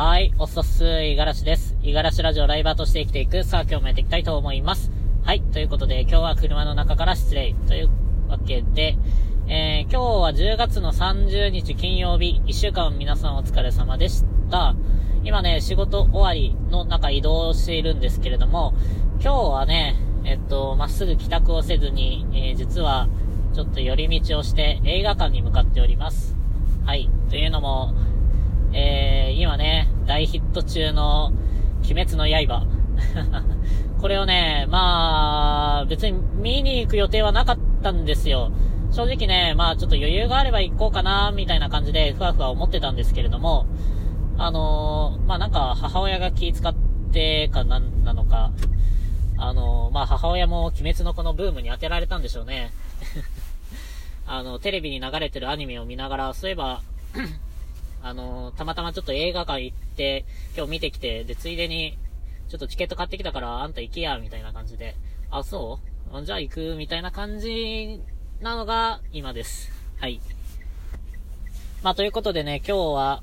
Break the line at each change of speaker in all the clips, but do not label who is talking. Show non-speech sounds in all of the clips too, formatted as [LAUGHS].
はい、おっそっす、いがらしです。いがらしラジオライバーとして生きていく、さあ今日もやっていきたいと思います。はい、ということで今日は車の中から失礼。というわけで、えー、今日は10月の30日金曜日、1週間皆さんお疲れ様でした。今ね、仕事終わりの中移動しているんですけれども、今日はね、えっと、まっすぐ帰宅をせずに、えー、実は、ちょっと寄り道をして映画館に向かっております。はい。というのも、えー、今ね、大ヒット中の、鬼滅の刃。[LAUGHS] これをね、まあ、別に見に行く予定はなかったんですよ。正直ね、まあちょっと余裕があれば行こうかな、みたいな感じでふわふわ思ってたんですけれども、あのー、まあなんか母親が気遣ってかなん、なのか、あのー、まあ母親も鬼滅のこのブームに当てられたんでしょうね。[LAUGHS] あの、テレビに流れてるアニメを見ながら、そういえばあの、たまたまちょっと映画館行って、今日見てきて、で、ついでに、ちょっとチケット買ってきたから、あんた行けや、みたいな感じで、あ、そう？じゃあ行く、みたいな感じなのが、今です。はい。まあ、ということでね、今日は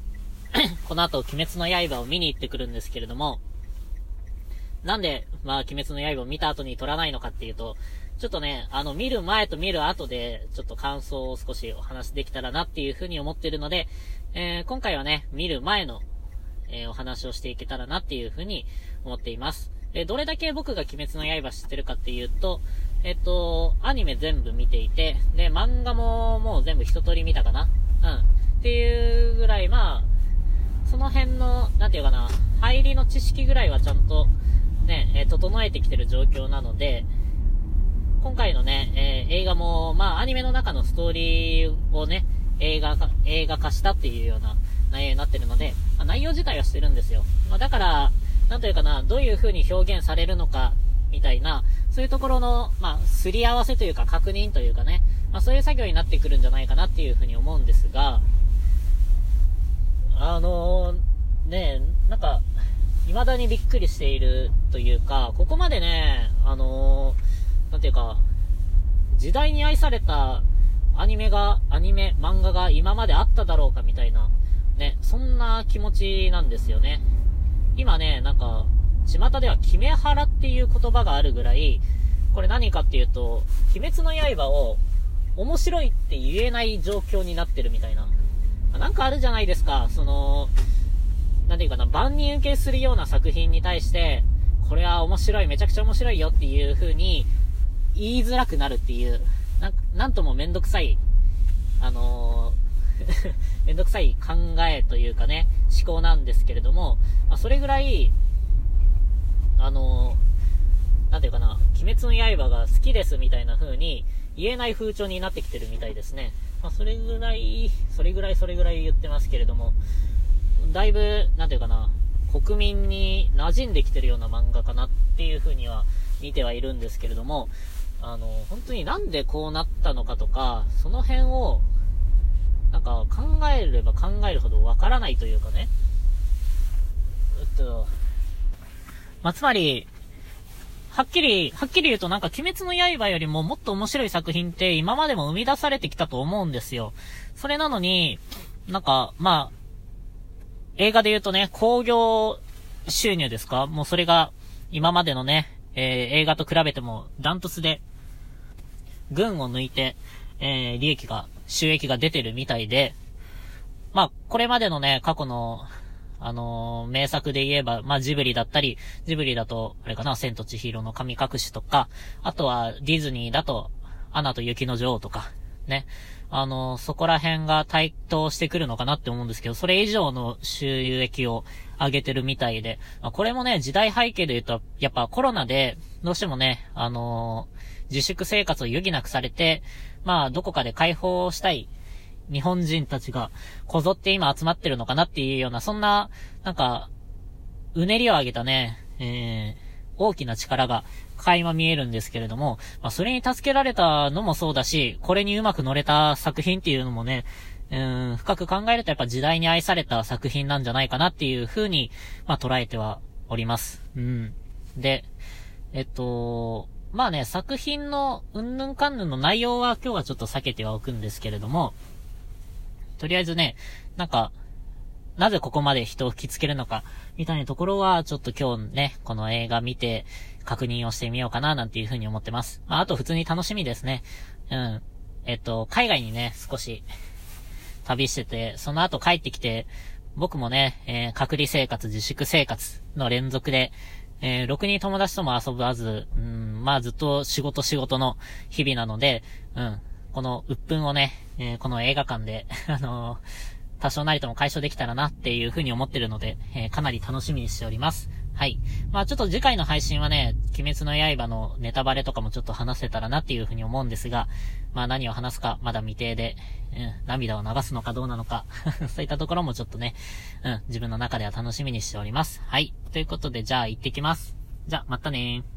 [CLEARS THROAT] この後、鬼滅の刃を見に行ってくるんですけれども、なんで、まあ、鬼滅の刃を見た後に撮らないのかっていうと、ちょっとね、あの、見る前と見る後で、ちょっと感想を少しお話できたらなっていうふうに思ってるので、えー、今回はね、見る前の、えー、お話をしていけたらなっていうふうに思っています。で、どれだけ僕が鬼滅の刃知ってるかっていうと、えっと、アニメ全部見ていて、で、漫画ももう全部一通り見たかな？うん。っていうぐらい、まあ、その辺の、なんていうかな、入りの知識ぐらいはちゃんと、ね、え、整えてきてる状況なので、今回のね、えー、映画も、まあ、アニメの中のストーリーをね、映画化、映画化したっていうような内容になってるので、まあ、内容自体はしてるんですよ。まあ、だから、なんというかな、どういう風に表現されるのか、みたいな、そういうところの、まあ、すり合わせというか確認というかね、まあ、そういう作業になってくるんじゃないかなっていう風に思うんですが、あのー、ね、なんか、未だにびっくりしているというか、ここまでね、あのーなんていうか、時代に愛されたアニメが、アニメ、漫画が今まであっただろうかみたいな、ね、そんな気持ちなんですよね。今ね、なんか、巷ではキメハラっていう言葉があるぐらい、これ何かっていうと、鬼滅の刃を面白いって言えない状況になってるみたいな。なんかあるじゃないですか、その、なんていうかな、万人受けするような作品に対して、これは面白い、めちゃくちゃ面白いよっていう風に言いづらくなるっていう、なんなんともめんどくさい、あのー、[LAUGHS] めんどくさい考えというかね、思考なんですけれども、まあ、それぐらい、あのー、なんていうかな、鬼滅の刃が好きですみたいな風に言えない風潮になってきてるみたいですね。まあ、それぐらい、それぐらいそれぐらい言ってますけれども、だいぶ、なんていうかな、国民に馴染んできてるような漫画かなっていう風には見てはいるんですけれども、あの、本当になんでこうなったのかとか、その辺を、なんか考えれば考えるほどわからないというかね。えっと、まあ、つまり、はっきり、はっきり言うとなんか鬼滅の刃よりももっと面白い作品って今までも生み出されてきたと思うんですよ。それなのに、なんか、まあ、映画で言うとね、興行収入ですか？もうそれが今までのね、えー、映画と比べてもダントツで、群を抜いて、えー、利益が、収益が出てるみたいで、まあ、これまでのね、過去の、あのー、名作で言えば、まあ、ジブリだったり、ジブリだと、あれかな、千と千尋の神隠しとか、あとは、ディズニーだと、アナと雪の女王とか、ね。あの、そこら辺が対等してくるのかなって思うんですけど、それ以上の収益を上げてるみたいで、まあ、これもね、時代背景で言うと、やっぱコロナで、どうしてもね、あのー、自粛生活を余儀なくされて、まあ、どこかで解放したい日本人たちがこぞって今集まってるのかなっていうような、そんな、なんか、うねりを上げたね、えー、大きな力が垣間見えるんですけれども、まあ、それに助けられたのもそうだし、これにうまく乗れた作品っていうのもね、うん、深く考えるとやっぱ時代に愛された作品なんじゃないかなっていう風に、まあ、捉えてはおります。うん。で、えっと、まあね、作品のうんぬんかんぬんの内容は今日はちょっと避けてはおくんですけれども、とりあえずね、なんか、なぜここまで人を引きつけるのか、みたいなところは、ちょっと今日ね、この映画見て、確認をしてみようかな、なんていうふうに思ってます。まあ、あと普通に楽しみですね。うん。えっと、海外にね、少し、旅してて、その後帰ってきて、僕もね、えー、隔離生活、自粛生活の連続で、えー、ろくに友達とも遊ばず、うん、まあずっと仕事仕事の日々なので、うん、この鬱憤をね、えー、この映画館で [LAUGHS] あのー、多少なりとも解消できたらなっていうふうに思ってるので、えー、かなり楽しみにしております。はい。まあちょっと次回の配信はね、鬼滅の刃のネタバレとかもちょっと話せたらなっていうふうに思うんですが、まあ何を話すかまだ未定で、うん、涙を流すのかどうなのか [LAUGHS] そういったところもちょっとね、うん、自分の中では楽しみにしております。はい。ということで、じゃあ行ってきます。じゃあ、またねー。